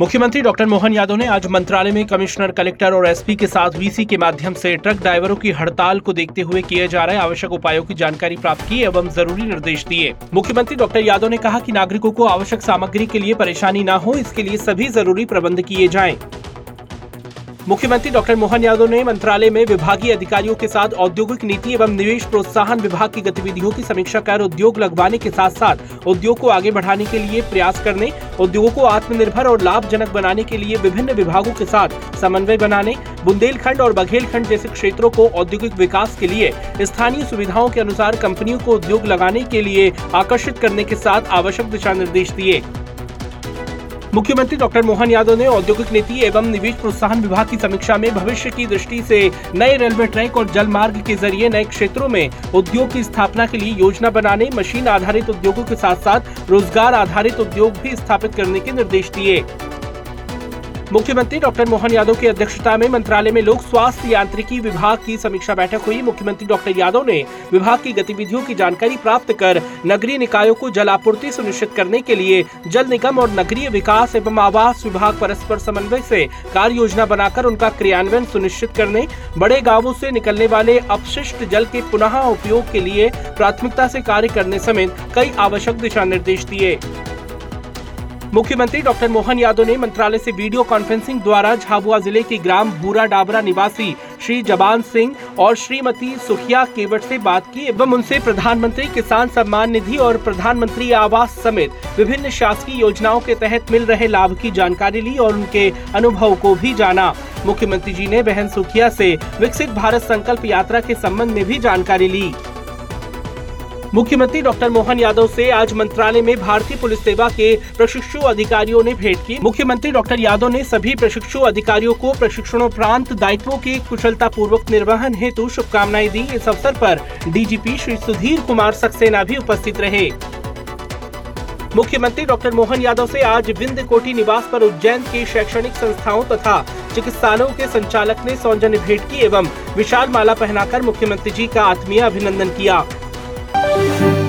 मुख्यमंत्री डॉक्टर मोहन यादव ने आज मंत्रालय में कमिश्नर, कलेक्टर और एसपी के साथ वीसी के माध्यम से ट्रक ड्राइवरों की हड़ताल को देखते हुए किए जा रहे आवश्यक उपायों की जानकारी प्राप्त की एवं ज़रूरी निर्देश दिए। मुख्यमंत्री डॉक्टर यादव ने कहा कि नागरिकों को आवश्यक सामग्री के लिए परेशानी न हो, इसके लिए सभी ज़रूरी प्रबंध किए जाएँ। मुख्यमंत्री डॉक्टर मोहन यादव ने मंत्रालय में विभागीय अधिकारियों के साथ औद्योगिक नीति एवं निवेश प्रोत्साहन विभाग की गतिविधियों की समीक्षा कर उद्योग लगवाने के साथ साथ उद्योग को आगे बढ़ाने के लिए प्रयास करने, उद्योगों को आत्मनिर्भर और लाभजनक बनाने के लिए विभिन्न विभागों के साथ समन्वय बनाने, बुंदेलखंड और बघेलखंड जैसे क्षेत्रों को औद्योगिक विकास के लिए स्थानीय सुविधाओं के अनुसार कंपनियों को उद्योग लगाने के लिए आकर्षित करने के साथ आवश्यक दिशा निर्देश दिए। मुख्यमंत्री डॉक्टर मोहन यादव ने औद्योगिक नीति एवं निवेश प्रोत्साहन विभाग की समीक्षा में भविष्य की दृष्टि से नए रेलवे ट्रैक और जल मार्ग के ज़रिए नए क्षेत्रों में उद्योग की स्थापना के लिए योजना बनाने, मशीन आधारित उद्योगों के साथ साथ रोज़गार आधारित उद्योग भी स्थापित करने के निर्देश दिए। मुख्यमंत्री डॉक्टर मोहन यादव की अध्यक्षता में मंत्रालय में लोक स्वास्थ्य यांत्रिकी विभाग की समीक्षा बैठक हुई। मुख्यमंत्री डॉक्टर यादव ने विभाग की गतिविधियों की जानकारी प्राप्त कर नगरीय निकायों को जल आपूर्ति सुनिश्चित करने के लिए जल निगम और नगरीय विकास एवं आवास विभाग परस्पर समन्वय से कार्य योजना बनाकर उनका क्रियान्वयन सुनिश्चित करने, बड़े गाँवों से निकलने वाले अपशिष्ट जल के पुनः उपयोग के लिए प्राथमिकता से कार्य करने समेत कई आवश्यक दिशा निर्देश दिए। मुख्यमंत्री डॉक्टर मोहन यादव ने मंत्रालय से वीडियो कॉन्फ्रेंसिंग द्वारा झाबुआ ज़िले के ग्राम भूरा डाबरा निवासी श्री जबान सिंह और श्रीमती सुखिया केवट से बात की एवं उनसे प्रधानमंत्री किसान सम्मान निधि और प्रधानमंत्री आवास समेत विभिन्न शासकीय योजनाओं के तहत मिल रहे लाभ की जानकारी ली और उनके अनुभव को भी जाना। मुख्यमंत्री जी ने बहन सुखिया से विकसित भारत संकल्प यात्रा के संबंध में भी जानकारी ली। मुख्यमंत्री डॉक्टर मोहन यादव से आज मंत्रालय में भारतीय पुलिस सेवा के प्रशिक्षु अधिकारियों ने भेंट की। मुख्यमंत्री डॉक्टर यादव ने सभी प्रशिक्षु अधिकारियों को प्रशिक्षणोपरांत दायित्वों के कुशलता पूर्वक निर्वहन हेतु शुभकामनाएँ दी। इस अवसर पर डीजीपी श्री सुधीर कुमार सक्सेना भी उपस्थित रहे। मुख्यमंत्री डॉक्टर मोहन यादव से आज विंध्य कोठी निवास पर उज्जैन के शैक्षणिक संस्थाओं तथा चिकित्सालयों के संचालक ने सौजन्य भेंट की एवं विशाल माला पहनाकर मुख्यमंत्री जी का आत्मीय अभिनंदन किया। 啊。